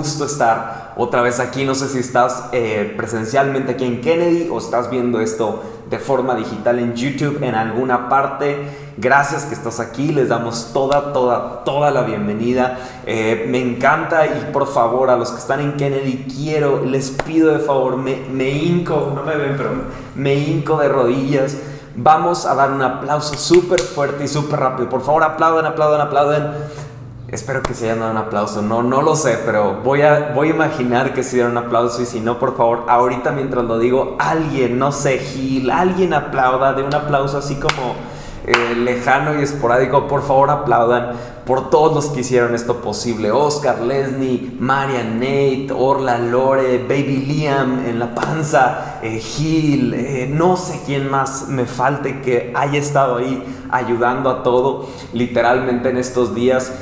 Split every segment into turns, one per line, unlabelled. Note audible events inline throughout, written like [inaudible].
gusto, estar otra vez aquí. No sé si estás eh, presencialmente aquí en Kennedy o estás viendo esto de forma digital en YouTube en alguna parte. Gracias que estás aquí, les damos toda, toda, toda la bienvenida. Eh, me encanta y por favor a los que están en Kennedy quiero, les pido de favor, me, me no me ven, pero me hinco de rodillas. Vamos a dar un aplauso súper fuerte y súper rápido. Por favor, aplauden, aplauden, aplauden. Espero que se hayan dado un aplauso. No, no lo sé, pero voy a, voy a imaginar que se dieron un aplauso. Y si no, por favor, ahorita mientras lo digo, alguien, no sé, Gil, alguien aplauda, de un aplauso así como eh, lejano y esporádico, por favor aplaudan por todos los que hicieron esto posible. Oscar, Leslie, Marian, Nate, Orla, Lore, Baby Liam en la panza, eh, Gil, eh, no sé quién más me falte que haya estado ahí ayudando a todo, literalmente en estos días.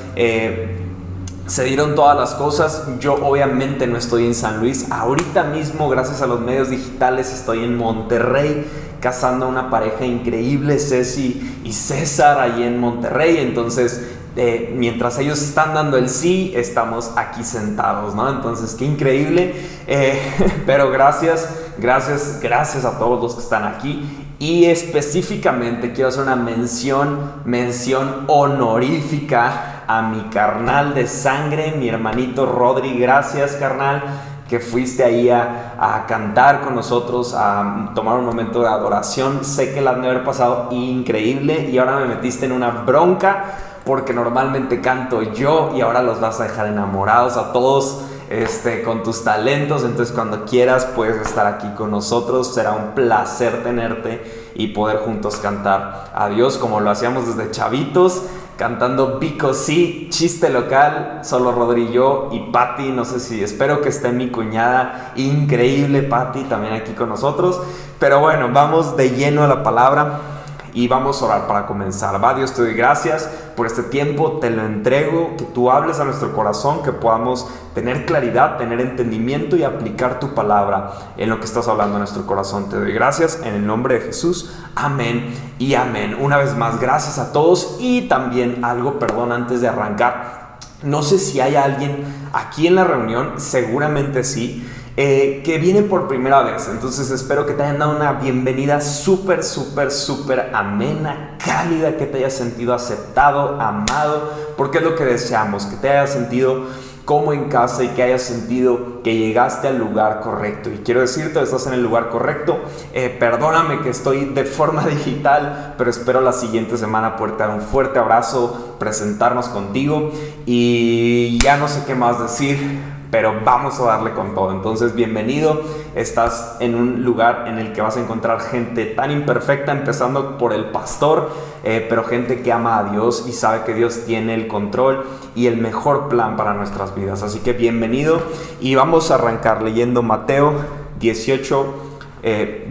se dieron todas las cosas. Yo obviamente no estoy en San Luis. Ahorita mismo, gracias a los medios digitales, estoy en Monterrey casando a una pareja increíble, Ceci y César, ahí en Monterrey. Entonces, eh, mientras ellos están dando el sí, estamos aquí sentados, ¿no? Entonces, qué increíble. Eh, [laughs] pero gracias, gracias, gracias a todos los que están aquí. Y específicamente quiero hacer una mención, mención honorífica a mi carnal de sangre, mi hermanito Rodri. Gracias, carnal que fuiste ahí a, cantar con nosotros, a tomar un momento de adoración. Sé que la han de haber pasado increíble y ahora me metiste en una bronca porque normalmente canto yo y ahora los vas a dejar enamorados a todos este, con tus talentos. Entonces cuando quieras puedes estar aquí con nosotros. Será un placer tenerte y poder juntos cantar a Dios como lo hacíamos desde chavitos cantando Pico Sí, chiste local, solo Rodri y yo y Patti, no sé si, espero que esté mi cuñada, increíble Patti también aquí con nosotros, pero bueno, vamos de lleno a la palabra y vamos a orar para comenzar. Va Dios, te doy gracias por este tiempo, te lo entrego, que tú hables a nuestro corazón, que podamos tener claridad, tener entendimiento y aplicar tu palabra en lo que estás hablando en nuestro corazón. Te doy gracias en el nombre de Jesús. Amén y amén. Una vez más, gracias a todos y también algo, perdón, antes de arrancar. No sé si hay alguien aquí en la reunión, seguramente sí eh, que vienen por primera vez. Entonces espero que te hayan dado una bienvenida súper, súper, súper amena, cálida, que te hayas sentido aceptado, amado, porque es lo que deseamos, que te hayas sentido como en casa y que hayas sentido que llegaste al lugar correcto. Y quiero decirte, estás en el lugar correcto. Eh, perdóname que estoy de forma [laughs] digital, pero espero la siguiente semana poderte dar un fuerte abrazo, presentarnos contigo y ya no sé qué más decir pero vamos a darle con todo. Entonces, bienvenido. Estás en un lugar en el que vas a encontrar gente tan imperfecta, empezando por el pastor, eh, pero gente que ama a Dios y sabe que Dios tiene el control y el mejor plan para nuestras vidas. Así que bienvenido y vamos a arrancar leyendo Mateo 18,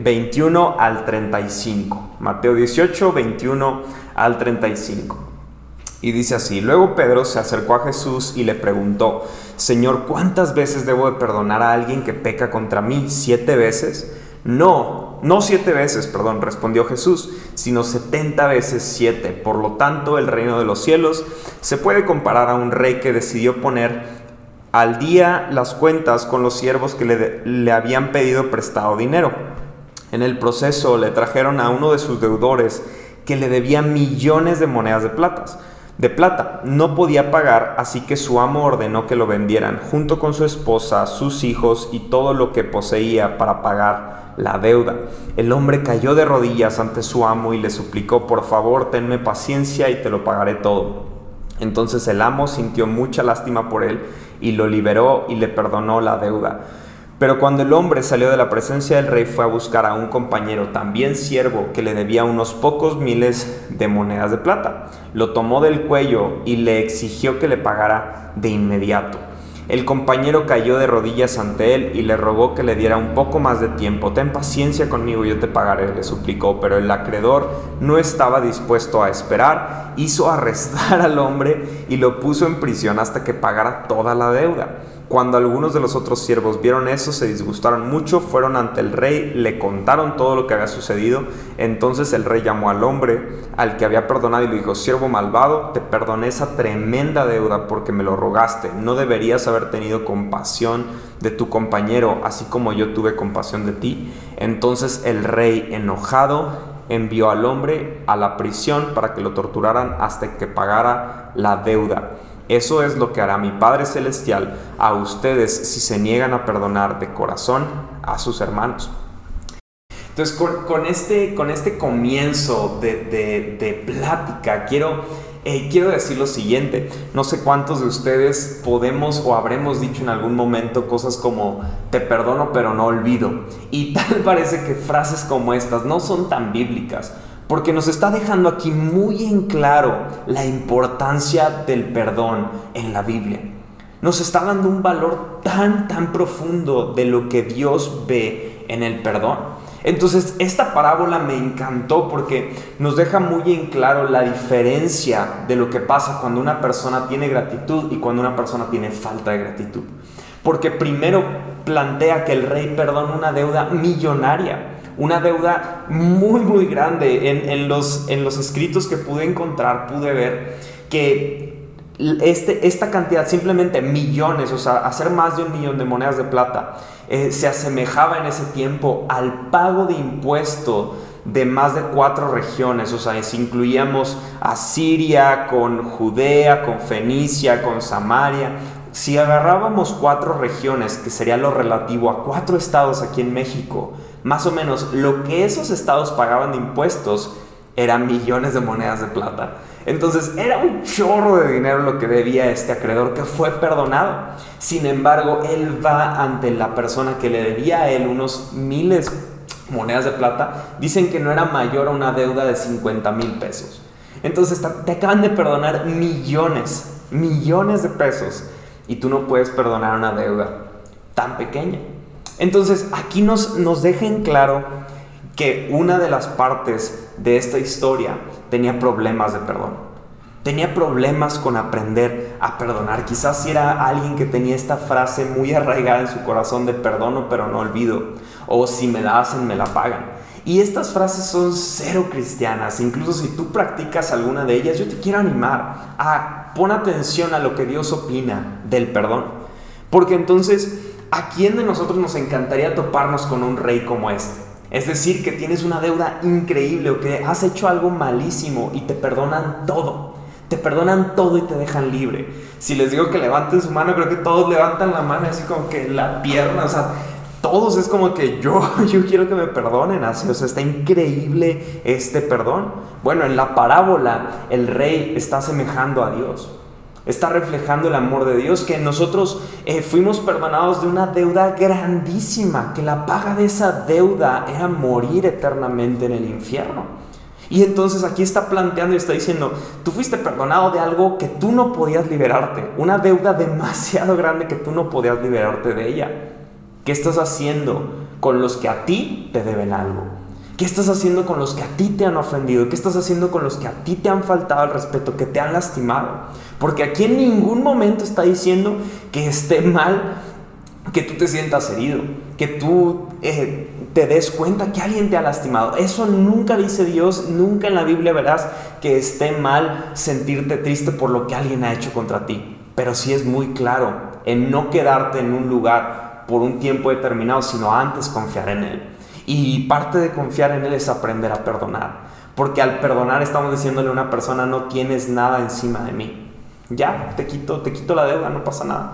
21 eh, al 35. Mateo 18, 21 al 35. Y dice así, luego Pedro se acercó a Jesús y le preguntó, Señor, ¿cuántas veces debo de perdonar a alguien que peca contra mí? ¿Siete veces? No, no siete veces, perdón, respondió Jesús, sino setenta veces siete. Por lo tanto, el reino de los cielos se puede comparar a un rey que decidió poner al día las cuentas con los siervos que le, le habían pedido prestado dinero. En el proceso le trajeron a uno de sus deudores que le debía millones de monedas de plata de plata. No podía pagar, así que su amo ordenó que lo vendieran junto con su esposa, sus hijos y todo lo que poseía para pagar la deuda. El hombre cayó de rodillas ante su amo y le suplicó, por favor, tenme paciencia y te lo pagaré todo. Entonces el amo sintió mucha lástima por él y lo liberó y le perdonó la deuda. Pero cuando el hombre salió de la presencia del rey fue a buscar a un compañero, también siervo, que le debía unos pocos miles de monedas de plata. Lo tomó del cuello y le exigió que le pagara de inmediato. El compañero cayó de rodillas ante él y le rogó que le diera un poco más de tiempo. Ten paciencia conmigo, yo te pagaré, le suplicó. Pero el acreedor no estaba dispuesto a esperar, hizo arrestar al hombre y lo puso en prisión hasta que pagara toda la deuda. Cuando algunos de los otros siervos vieron eso, se disgustaron mucho, fueron ante el rey, le contaron todo lo que había sucedido. Entonces el rey llamó al hombre al que había perdonado y le dijo, siervo malvado, te perdoné esa tremenda deuda porque me lo rogaste. No deberías haber tenido compasión de tu compañero, así como yo tuve compasión de ti. Entonces el rey, enojado, envió al hombre a la prisión para que lo torturaran hasta que pagara la deuda. Eso es lo que hará mi Padre Celestial a ustedes si se niegan a perdonar de corazón a sus hermanos. Entonces, con, este, con este comienzo de, plática, quiero, eh, quiero decir lo siguiente. No sé cuántos de ustedes podemos o habremos dicho en algún momento cosas como te perdono pero no olvido. Y [laughs] tal parece que frases como estas no son tan bíblicas porque nos está dejando aquí muy en claro la importancia del perdón en la Biblia. Nos está dando un valor tan, tan profundo de lo que Dios ve en el perdón. Entonces, esta parábola me encantó porque nos deja muy en claro la diferencia de lo que pasa cuando una persona tiene gratitud y cuando una persona tiene falta de gratitud. Porque primero plantea que el rey perdona una deuda millonaria una deuda muy, muy grande. En, los, en los escritos que pude encontrar, pude ver que este, esta cantidad, simplemente millones, o sea, hacer más de un millón de monedas de plata, eh, se asemejaba en ese tiempo al pago de impuesto de más de cuatro regiones, o sea, si incluíamos a Siria con Judea, con Fenicia, con Samaria, si agarrábamos cuatro regiones, que sería lo relativo a cuatro estados aquí en México, más o menos lo que esos estados pagaban de impuestos eran millones de monedas de plata. Entonces era un chorro de dinero lo que debía este acreedor que fue perdonado. Sin embargo, él va ante la persona que le debía a él unos miles monedas de plata. Dicen que no era mayor a una deuda de 50 mil pesos. Entonces te acaban de perdonar millones, millones de pesos. Y tú no puedes perdonar una deuda tan pequeña. Entonces, aquí nos, nos dejen claro que una de las partes de esta historia tenía problemas de perdón. Tenía problemas con aprender a perdonar. Quizás si era alguien que tenía esta frase muy arraigada en su corazón de perdono pero no olvido. O si me la hacen, me la pagan. Y estas frases son cero cristianas. Incluso si tú practicas alguna de ellas, yo te quiero animar a pon atención a lo que Dios opina del perdón. Porque entonces ¿A quién de nosotros nos encantaría toparnos con un rey como este? Es decir, que tienes una deuda increíble o que has hecho algo malísimo y te perdonan todo. Te perdonan todo y te dejan libre. Si les digo que levanten su mano, creo que todos levantan la mano así como que la pierna, o sea, todos es como que yo, [laughs] yo quiero que me perdonen así, o sea, está increíble este perdón. Bueno, en la parábola el rey está semejando a Dios está reflejando el amor de Dios, que nosotros eh, fuimos perdonados de una deuda grandísima, que la paga de esa deuda era morir eternamente en el infierno. Y entonces aquí está planteando y está diciendo, tú fuiste perdonado de algo que tú no podías liberarte, una deuda demasiado grande que tú no podías liberarte de ella. ¿Qué estás haciendo con los que a ti te deben algo? ¿Qué estás haciendo con los que a ti te han ofendido? ¿Qué estás haciendo con los que a ti te han faltado el respeto, que te han lastimado? Porque aquí en ningún momento está diciendo que esté mal que tú te sientas herido, que tú eh, te des cuenta que alguien te ha lastimado. Eso nunca dice Dios, nunca en la Biblia verás que esté mal sentirte triste por lo que alguien ha hecho contra ti. Pero sí es muy claro en no quedarte en un lugar por un tiempo determinado, sino antes confiar en Él. Y parte de confiar en Él es aprender a perdonar. Porque al perdonar estamos diciéndole a una persona, no tienes nada encima de mí ya, te quito, te quito la deuda, no pasa nada.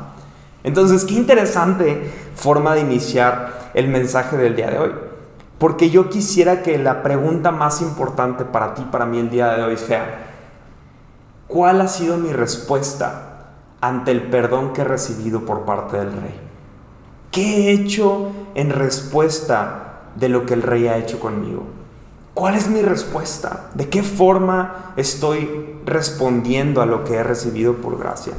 Entonces, qué interesante forma de iniciar el mensaje del día de hoy. Porque yo quisiera que la pregunta más importante para ti, para mí el día de hoy sea, ¿cuál ha sido mi respuesta ante el perdón que he recibido por parte del rey? ¿Qué he hecho en respuesta de lo que el rey ha hecho conmigo? ¿Cuál es mi respuesta? ¿De qué forma estoy respondiendo a lo que he recibido por gracia?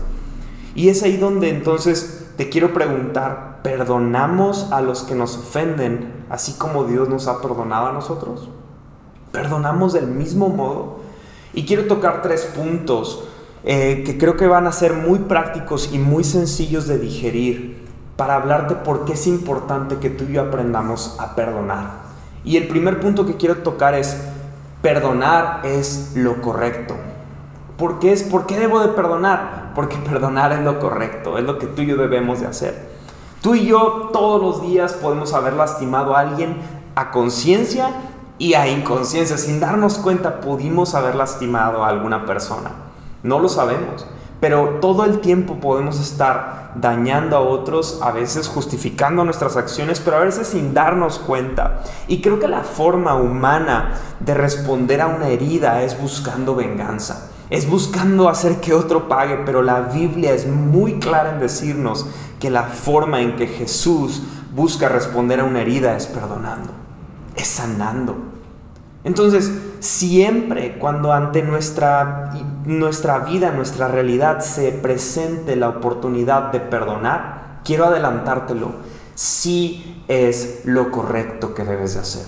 Y es ahí donde entonces te quiero preguntar, ¿perdonamos a los que nos ofenden así como Dios nos ha perdonado a nosotros? ¿Perdonamos del mismo modo? Y quiero tocar tres puntos eh, que creo que van a ser muy prácticos y muy sencillos de digerir para hablarte por qué es importante que tú y yo aprendamos a perdonar. Y el primer punto que quiero tocar es, perdonar es lo correcto. ¿Por qué, es, ¿Por qué debo de perdonar? Porque [laughs] perdonar es lo correcto, es lo que tú y yo debemos de hacer. Tú y yo todos los días podemos haber lastimado a alguien a conciencia y a inconsciencia. Sin darnos cuenta pudimos haber lastimado a alguna persona. No lo sabemos. Pero todo el tiempo podemos estar dañando a otros, a veces justificando nuestras acciones, pero a veces sin darnos cuenta. Y creo que la forma humana de responder a una herida es buscando venganza, es buscando hacer que otro pague, pero la Biblia es muy clara en decirnos que la forma en que Jesús busca responder a una herida es perdonando, es sanando. Entonces, siempre cuando ante nuestra, nuestra vida, nuestra realidad se presente la oportunidad de perdonar, quiero adelantártelo, sí es lo correcto que debes de hacer.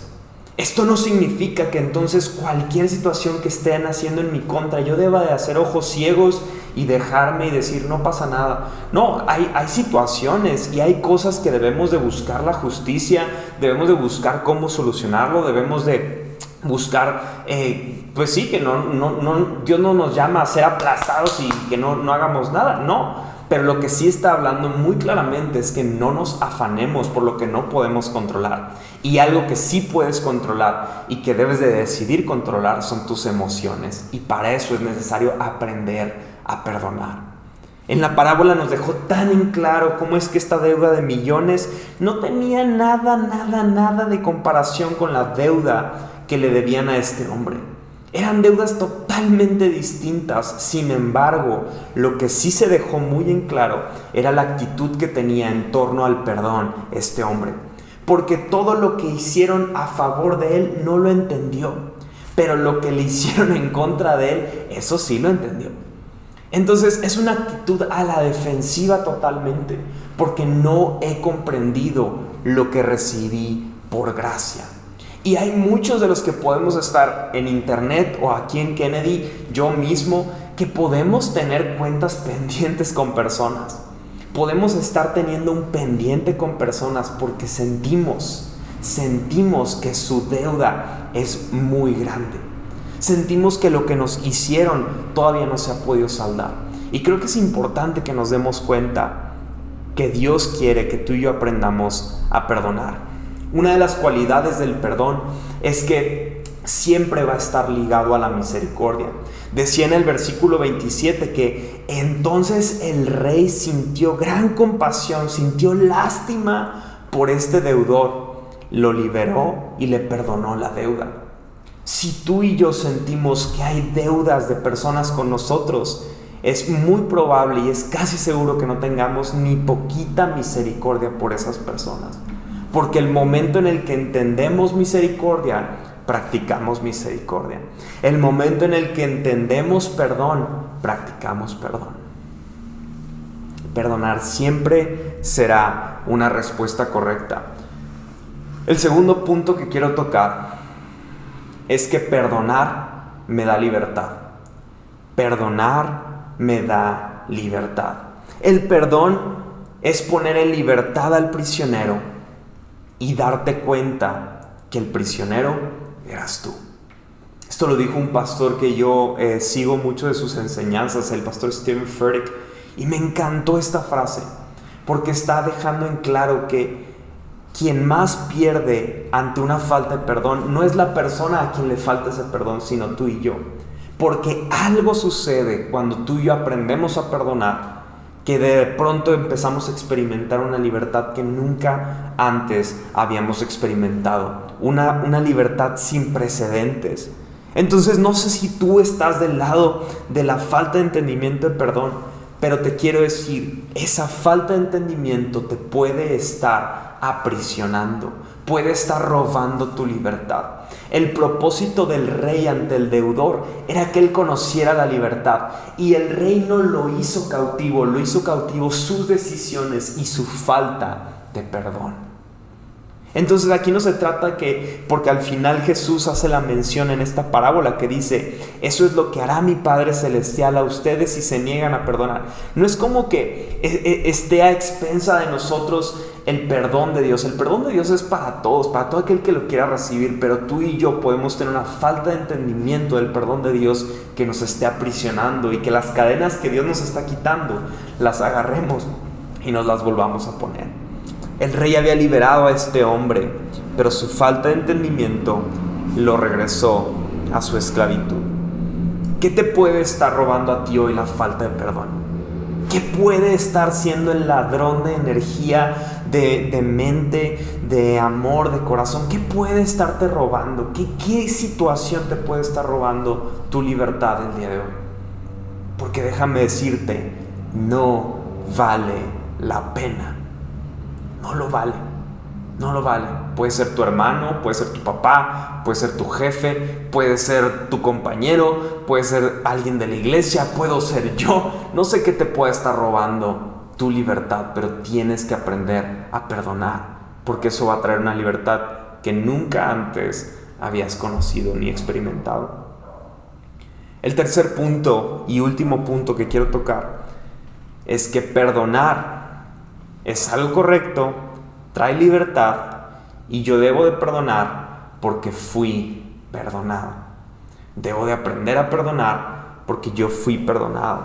Esto no significa que entonces cualquier situación que estén haciendo en mi contra yo deba de hacer ojos ciegos y dejarme y decir no pasa nada. No, hay, hay situaciones y hay cosas que debemos de buscar la justicia, debemos de buscar cómo solucionarlo, debemos de buscar, eh, pues sí, que no, no, Dios no nos llama a ser aplazados y que no, no hagamos nada, no. Pero lo que sí está hablando muy claramente es que no nos afanemos por lo que no podemos controlar. Y algo que sí puedes controlar y que debes de decidir controlar son tus emociones. Y para eso es necesario aprender a perdonar. En la parábola nos dejó tan en claro cómo es que esta deuda de millones no tenía nada, nada, nada de comparación con la deuda que le debían a este hombre. Eran deudas totalmente distintas, sin embargo, lo que sí se dejó muy en claro era la actitud que tenía en torno al perdón este hombre. Porque todo lo que hicieron a favor de él no lo entendió, pero lo que le [laughs] hicieron en contra de él, eso sí lo entendió. Entonces es una actitud a la defensiva totalmente, porque no he comprendido lo que recibí por gracia. Y hay muchos de los que podemos estar en internet o aquí en Kennedy, yo mismo, que podemos tener cuentas [laughs] pendientes con personas. Podemos estar teniendo un pendiente con personas porque sentimos, sentimos que su deuda es muy grande. Sentimos que lo que nos hicieron todavía no se ha podido saldar. Y creo que es importante que nos demos cuenta que Dios quiere que tú y yo aprendamos a perdonar. Una de las cualidades del perdón es que siempre va a estar ligado a la misericordia. Decía en el versículo 27 que entonces el rey sintió gran compasión, sintió lástima por este deudor, lo liberó y le perdonó la deuda. Si tú y yo sentimos que hay deudas de personas con nosotros, es muy probable y es casi seguro que no tengamos ni poquita misericordia por esas personas. Porque el momento en el que entendemos misericordia, practicamos misericordia. El momento en el que entendemos perdón, practicamos perdón. Perdonar siempre será una respuesta correcta. El segundo punto que quiero tocar es que perdonar me da libertad. Perdonar me da libertad. El perdón es poner en libertad al prisionero y darte cuenta que el prisionero eras tú. Esto lo dijo un pastor que yo eh, sigo mucho de sus enseñanzas, el pastor Stephen Furtick, y me encantó esta frase, porque está dejando en claro que quien más pierde ante una falta de perdón no es la persona a quien le falta ese perdón, sino tú y yo. Porque algo sucede cuando tú y yo aprendemos a perdonar que de pronto empezamos a experimentar una libertad que nunca antes habíamos experimentado, una, una libertad sin precedentes. Entonces no sé si tú estás del lado de la falta de entendimiento de perdón, pero te quiero decir, esa falta de entendimiento te puede estar aprisionando, puede estar robando tu libertad. El propósito del rey ante el deudor era que él conociera la libertad y el rey no lo hizo cautivo, lo hizo cautivo sus decisiones y su falta de perdón. Entonces aquí no se trata que, porque al final Jesús hace la mención en esta parábola que dice, eso es lo que hará mi Padre Celestial a ustedes si se niegan a perdonar. No es como que e, e, esté a expensa de nosotros el perdón de Dios. El perdón de Dios es para todos, para todo aquel que lo quiera recibir, pero tú y yo podemos tener una falta de entendimiento del perdón de Dios que nos esté aprisionando y que las cadenas que Dios nos está quitando las agarremos y nos las volvamos a poner. El rey había liberado a este hombre, pero su falta de entendimiento lo regresó a su esclavitud. ¿Qué te puede estar robando a ti hoy la falta de perdón? ¿Qué puede estar siendo el ladrón de energía, de, mente, de amor, de corazón? ¿Qué puede estarte robando? ¿Qué, ¿Qué situación te puede estar robando tu libertad el día de hoy? Porque déjame decirte, no vale la pena no lo vale. No lo vale. Puede ser tu hermano, puede ser tu papá, puede ser tu jefe, puede ser tu compañero, puede ser alguien de la iglesia, puedo ser yo. No sé qué te puede estar robando tu libertad, pero tienes que aprender a perdonar, porque eso va a traer una libertad que nunca antes habías conocido ni experimentado. El tercer punto y último punto que quiero tocar es que perdonar es algo correcto, trae libertad y yo debo de perdonar porque fui perdonado. Debo de aprender a perdonar porque yo fui perdonado.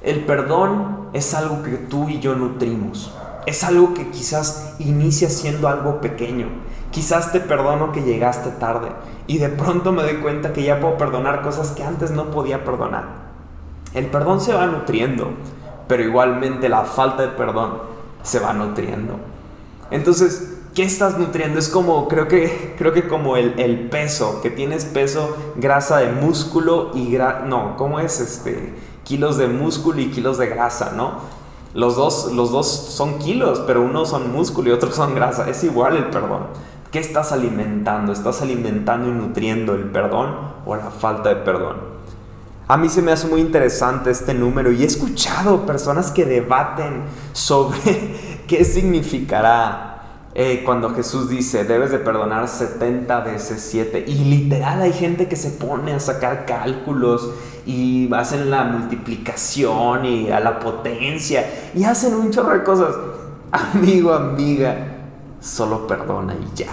El perdón es algo que tú y yo nutrimos. Es algo que quizás inicia siendo algo pequeño. Quizás te perdono que llegaste tarde y de pronto me doy cuenta que ya puedo perdonar cosas que antes no podía perdonar. El perdón se va nutriendo pero igualmente la falta de perdón se va nutriendo. Entonces, ¿qué estás nutriendo? Es como, creo que, creo que como el, el peso, que tienes peso, grasa de músculo y no, ¿cómo es este? Kilos de músculo y kilos de grasa, ¿no? Los dos, los dos son kilos, pero uno son músculo y otro son grasa. Es igual el perdón. ¿Qué estás alimentando? ¿Estás alimentando y nutriendo el perdón o la falta de perdón? A mí se me hace muy interesante este número y he escuchado personas que debaten sobre [laughs] qué significará eh, cuando Jesús dice, debes de perdonar 70 veces 7. Y literal hay gente que se pone a sacar cálculos y hacen la multiplicación y a la potencia y hacen un chorro de cosas. Amigo, amiga, solo perdona y ya.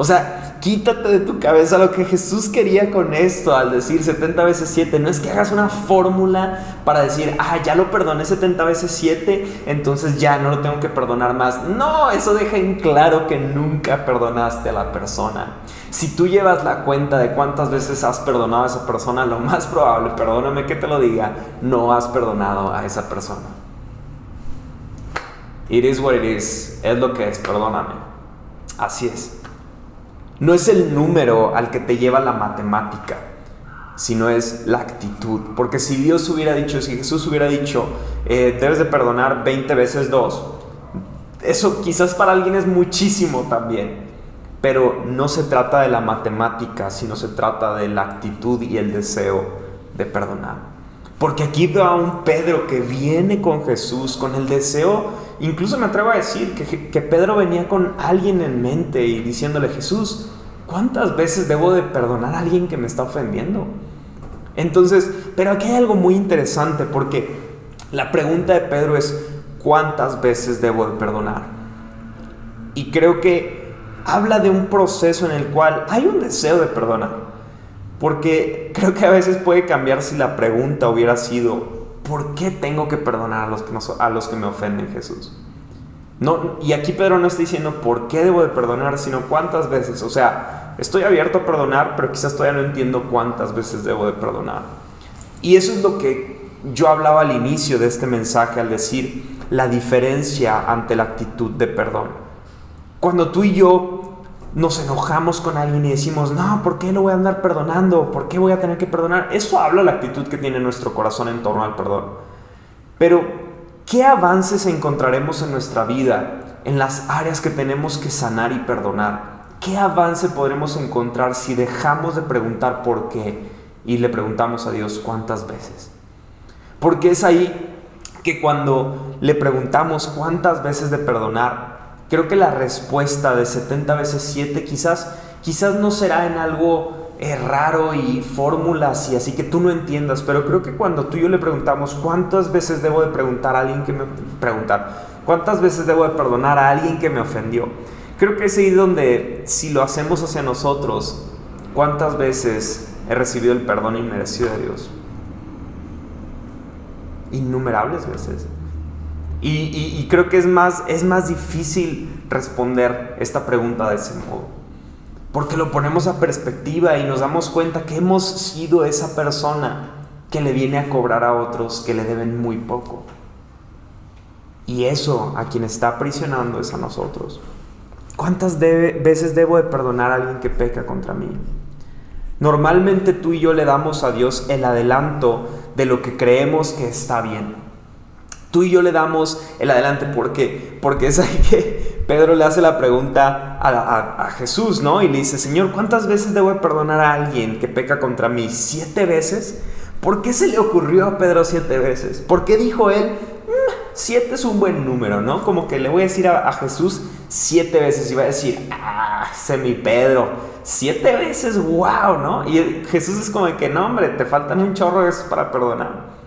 O sea, quítate de tu cabeza lo que Jesús quería con esto al decir 70 veces 7. No es que hagas una fórmula para decir, ah, ya lo perdoné 70 veces 7, entonces ya no lo tengo que perdonar más. No, eso deja en claro que nunca perdonaste a la persona. Si tú llevas la cuenta de cuántas veces has perdonado a esa persona, lo más probable, perdóname que te lo diga, no has perdonado a esa persona. It is what it is. Es lo que es, perdóname. Así es. No es el número al que te lleva la matemática, sino es la actitud. Porque si Dios hubiera dicho, si Jesús hubiera dicho, eh, debes de perdonar 20 veces 2, eso quizás para alguien es muchísimo también. Pero no se trata de la matemática, sino se trata de la actitud y el deseo de perdonar. Porque aquí veo a un Pedro que viene con Jesús, con el deseo, incluso me atrevo a decir que, que Pedro venía con alguien en mente y diciéndole, Jesús, ¿cuántas veces debo de perdonar a alguien que me está ofendiendo? Entonces, pero aquí hay algo muy interesante porque la pregunta de Pedro es, ¿cuántas veces debo de perdonar? Y creo que habla de un proceso en el cual hay un deseo de perdonar. Porque creo que a veces puede cambiar si la pregunta hubiera sido, ¿por qué tengo que perdonar a los que, a los que me ofenden Jesús? No, y aquí Pedro no está diciendo por qué debo de perdonar, sino cuántas veces. O sea, estoy abierto a perdonar, pero quizás todavía no entiendo cuántas veces debo de perdonar. Y eso es lo que yo hablaba al inicio de este mensaje al decir la diferencia ante la actitud de perdón. Cuando tú y yo nos enojamos con alguien y decimos, no, ¿por qué lo voy a andar perdonando? ¿Por qué voy a tener que perdonar? Eso habla la actitud que tiene nuestro corazón en torno al perdón. Pero, ¿qué avances encontraremos en nuestra vida en las áreas que tenemos que sanar y perdonar? ¿Qué avance podremos encontrar si dejamos de preguntar por qué y le preguntamos a Dios cuántas veces? Porque es ahí que cuando le preguntamos cuántas veces de perdonar, creo que la respuesta de 70 veces 7 quizás, quizás no será en algo eh, raro y fórmulas y así que tú no entiendas, pero creo que cuando tú y yo le preguntamos cuántas veces debo de preguntar a alguien que me preguntar, cuántas veces debo de perdonar a alguien que me ofendió, creo que es ahí donde si lo hacemos hacia nosotros, cuántas veces he recibido el perdón inmerecido de Dios. Innumerables veces. Y, creo que es más, es más difícil responder esta pregunta de ese modo. Porque lo ponemos a perspectiva y nos damos cuenta que hemos sido esa persona que le viene a cobrar a otros que le deben muy poco. Y eso a quien está aprisionando es a nosotros. ¿Cuántas veces debo de perdonar a alguien que peca contra mí? Normalmente tú y yo le damos a Dios el adelanto de lo que creemos que está bien. Tú y yo le damos el adelante. ¿Por qué? Porque es ahí que Pedro le hace la pregunta a, Jesús, ¿no? Y le dice, Señor, ¿cuántas veces debo perdonar a alguien que peca contra mí? ¿Siete veces? ¿Por qué se le ocurrió a Pedro siete veces? ¿Por qué dijo él, mm, siete es un buen número, ¿no? Como que le voy a decir a, Jesús siete veces y va a decir, ah, semi Pedro, siete veces, wow, ¿no? Y Jesús es como que, no, hombre, te faltan un chorro de para perdonar.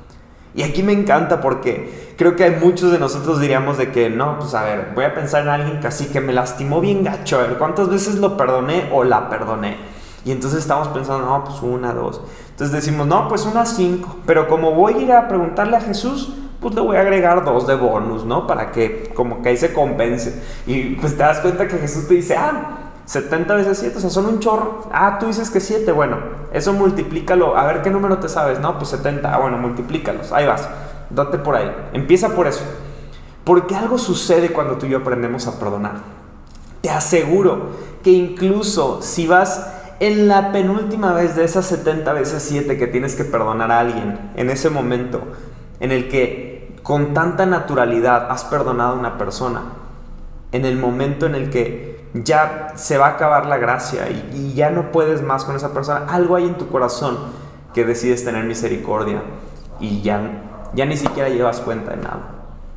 Y aquí me encanta porque creo que hay muchos de nosotros diríamos de que no, pues a ver, voy a pensar en alguien que así que me lastimó bien gacho, a ver, ¿cuántas veces lo perdoné o la perdoné? Y entonces estamos pensando, no, pues una, dos. Entonces decimos, no, pues unas cinco. Pero como voy a ir a preguntarle a Jesús, pues le voy a agregar dos de bonus, ¿no? Para que como que ahí se compense. Y pues te das cuenta que Jesús te dice, ah, 70 veces 7, o sea, son un chorro. Ah, tú dices que 7, bueno, eso multiplícalo. A ver qué número te sabes, ¿no? Pues 70, ah, bueno, multiplícalos, ahí vas, date por ahí. Empieza por eso. Porque algo sucede cuando tú y yo aprendemos a perdonar. Te aseguro que incluso si vas en la penúltima vez de esas 70 veces 7 que tienes que perdonar a alguien, en ese momento en el que con tanta naturalidad has perdonado a una persona, en el momento en el que ya se va a acabar la gracia y, ya no puedes más con esa persona. Algo hay en tu corazón que decides tener misericordia y ya, ya ni siquiera llevas cuenta de nada.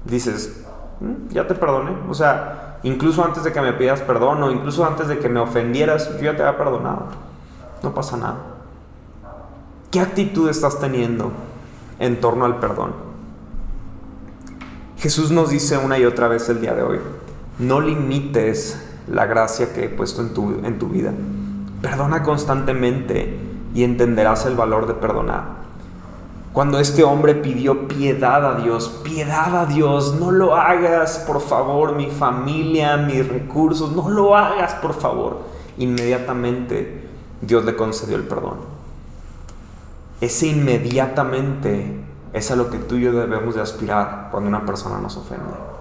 Dices, mm, ya te perdoné. O sea, incluso antes de que me pidas perdón o incluso antes de que me ofendieras, yo ya te había perdonado. No pasa nada. ¿Qué actitud estás teniendo en torno al perdón? Jesús nos dice una y otra vez el día de hoy, no limites la gracia que he puesto en tu, en tu vida. Perdona constantemente y entenderás el valor de perdonar. Cuando este hombre pidió piedad a Dios, piedad a Dios, no lo hagas, por favor, mi familia, mis recursos, no lo hagas, por favor. Inmediatamente Dios le concedió el perdón. Ese inmediatamente es a lo que tú y yo debemos de aspirar cuando una persona nos ofende.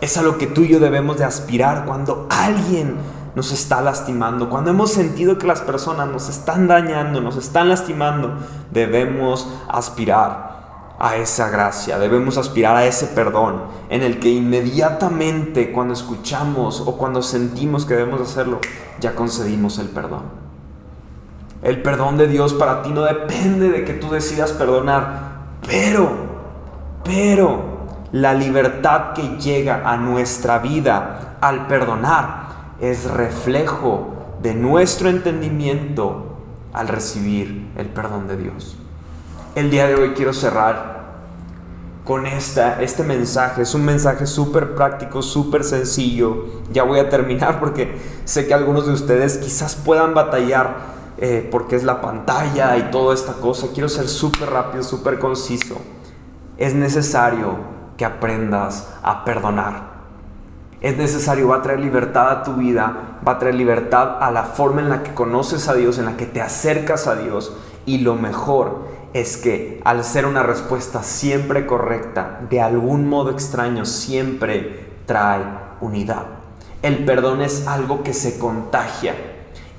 Es a lo que tú y yo debemos de aspirar cuando alguien nos está lastimando, cuando hemos sentido que las personas nos están dañando, nos están lastimando, debemos aspirar a esa gracia, debemos aspirar a ese perdón en el que inmediatamente cuando escuchamos o cuando sentimos que debemos hacerlo, ya concedimos el perdón. El perdón de Dios para ti no depende de que tú decidas perdonar, pero, pero, la libertad que llega a nuestra vida al perdonar es reflejo de nuestro entendimiento al recibir el perdón de Dios. El día de hoy quiero cerrar con esta, este mensaje. Es un mensaje súper práctico, súper sencillo. Ya voy a terminar porque sé que algunos de ustedes quizás puedan batallar eh, porque es la pantalla y toda esta cosa. Quiero ser súper rápido, súper conciso. Es necesario que aprendas a perdonar. Es necesario, va a traer libertad a tu vida, va a traer libertad a la forma en la que conoces a Dios, en la que te acercas a Dios. Y lo mejor es que al ser una respuesta siempre correcta, de algún modo extraño, siempre trae unidad. El perdón es algo que se contagia.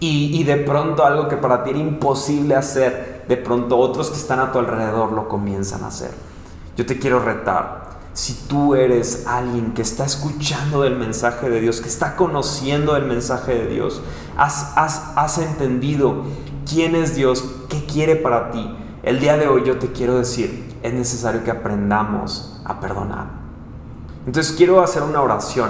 Y, de pronto algo que para ti era imposible hacer, de pronto otros que están a tu alrededor lo comienzan a hacer. Yo te quiero retar si tú eres alguien que está escuchando del mensaje de Dios, que está conociendo el mensaje de Dios, has, has, entendido quién es Dios, qué quiere para ti, el día de hoy yo te quiero decir, es necesario que aprendamos a perdonar. Entonces quiero hacer una oración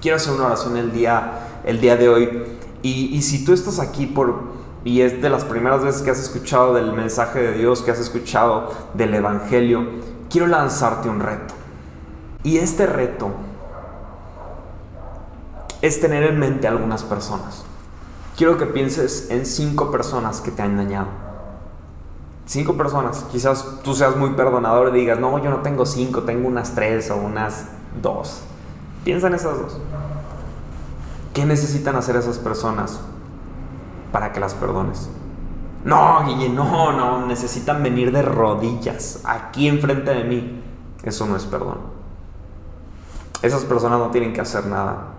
quiero hacer una oración el día, el día de hoy. Y, y si tú estás aquí por y es de las primeras veces que has escuchado del mensaje de Dios, que has escuchado del Evangelio, quiero lanzarte un reto. Y este reto es tener en mente algunas personas. Quiero que pienses en cinco personas que te han dañado. Cinco personas. Quizás tú seas muy perdonador y digas, no, yo no tengo cinco, tengo unas tres o unas dos. Piensa en esas dos. ¿Qué necesitan hacer esas personas para que las perdones? No, Guille, no, no, necesitan venir de rodillas aquí enfrente de mí. Eso no es perdón. Esas personas no tienen que hacer nada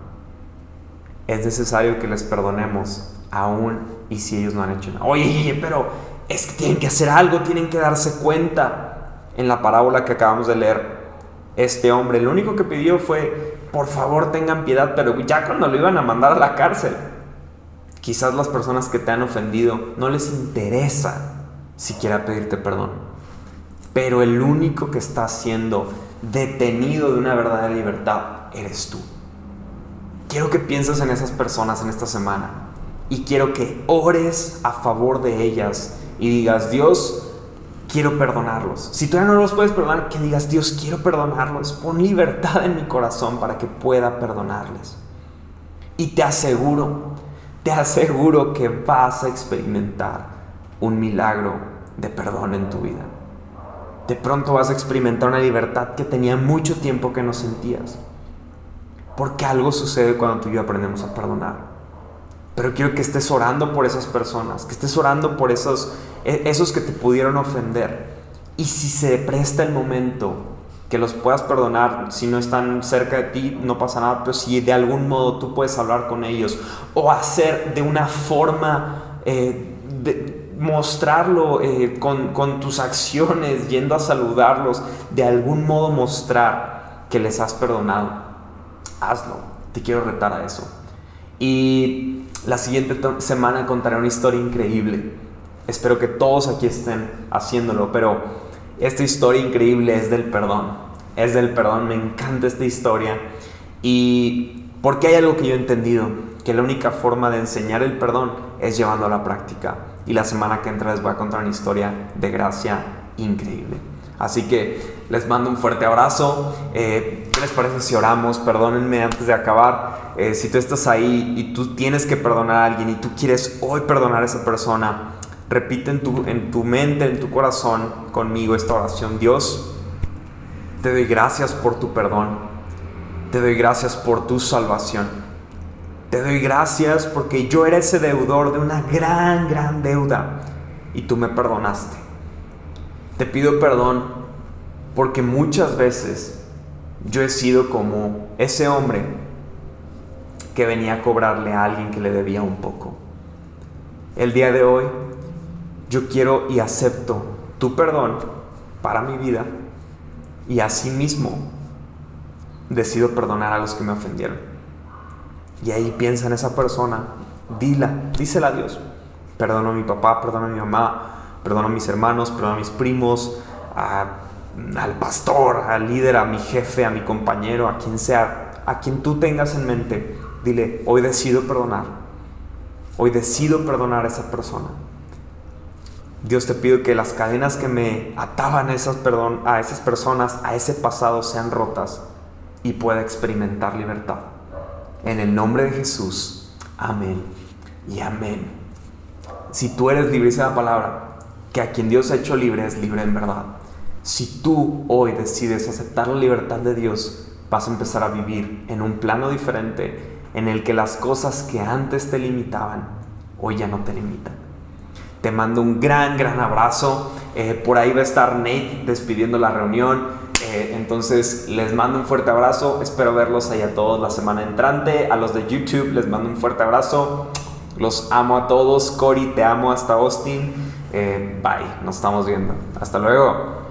es necesario que les perdonemos aún y si ellos no han hecho nada. Oye, pero es que tienen que hacer algo, tienen que darse cuenta. En la parábola que acabamos de leer, este hombre lo único que pidió fue, por favor tengan piedad, pero ya cuando lo iban a mandar a la cárcel, quizás las personas que te han ofendido no les interesa siquiera pedirte perdón. Pero el único que está siendo detenido de una verdadera libertad eres tú. Quiero que pienses en esas personas en esta semana y quiero que ores a favor de ellas y digas, Dios, quiero perdonarlos. Si todavía no los puedes perdonar, que digas, Dios, quiero perdonarlos. Pon libertad en mi corazón para que pueda perdonarles. Y te aseguro, te aseguro que vas a experimentar un milagro de perdón en tu vida. De pronto vas a experimentar una libertad que tenía mucho tiempo que no sentías. Porque algo sucede cuando tú y yo aprendemos a perdonar. Pero quiero que estés orando por esas personas, que estés orando por esos, e, esos que te pudieron ofender. Y si se presta el momento que los puedas perdonar, si no están cerca de ti, no pasa nada, pero si de algún modo tú puedes hablar con ellos o hacer de una forma, eh, de, mostrarlo eh, con, con tus acciones, yendo a saludarlos, de algún modo mostrar que les has perdonado hazlo. Te quiero retar a eso. Y la siguiente semana contaré una historia increíble. Espero que todos aquí estén haciéndolo, pero esta historia increíble es del perdón. Es del perdón, me encanta esta historia. Y porque hay algo que yo he entendido, que la única forma de enseñar el perdón es llevando a la práctica. Y la semana que entra les voy a contar una historia de gracia increíble. Así que les mando un fuerte abrazo. Eh, ¿Qué les parece si oramos? Perdónenme antes de acabar. Eh, si tú estás ahí y tú tienes que perdonar a alguien y tú quieres hoy perdonar a esa persona, repite en tu, en tu mente, en tu corazón conmigo esta oración. Dios, te doy gracias por tu perdón. Te doy gracias por tu salvación. Te doy gracias porque yo era ese deudor de una gran, gran deuda y tú me perdonaste. Te pido perdón porque muchas veces yo he sido como ese hombre que venía a cobrarle a alguien que le debía un poco. El día de hoy yo quiero y acepto tu perdón para mi vida y asimismo decido perdonar a los que me ofendieron. Y ahí piensa en esa persona, dila, dísela a Dios. Perdono a mi papá, perdono a mi mamá, perdono a mis hermanos, perdono a mis primos, al pastor, al líder, a mi jefe, a mi compañero, a quien sea, a quien tú tengas en mente, dile, hoy decido perdonar, hoy decido perdonar a esa persona. Dios te pido que las cadenas que me ataban a esas, perdón, a esas personas, a ese pasado, sean rotas y pueda experimentar libertad. En el nombre de Jesús, amén y amén. Si tú eres libre, dice la palabra, que a quien Dios ha hecho libre es libre en verdad. Si tú hoy decides aceptar la libertad de Dios, vas a empezar a vivir en un plano diferente en el que las cosas que antes te limitaban, hoy ya no te limitan. Te mando un gran, gran abrazo. Eh, por ahí va a estar Nate despidiendo la reunión. Eh, entonces les mando un fuerte abrazo. Espero verlos ahí a todos la semana entrante. A los de YouTube les mando un fuerte abrazo. Los amo a todos. Cory, te amo hasta Austin. Eh, bye, nos estamos viendo. Hasta luego.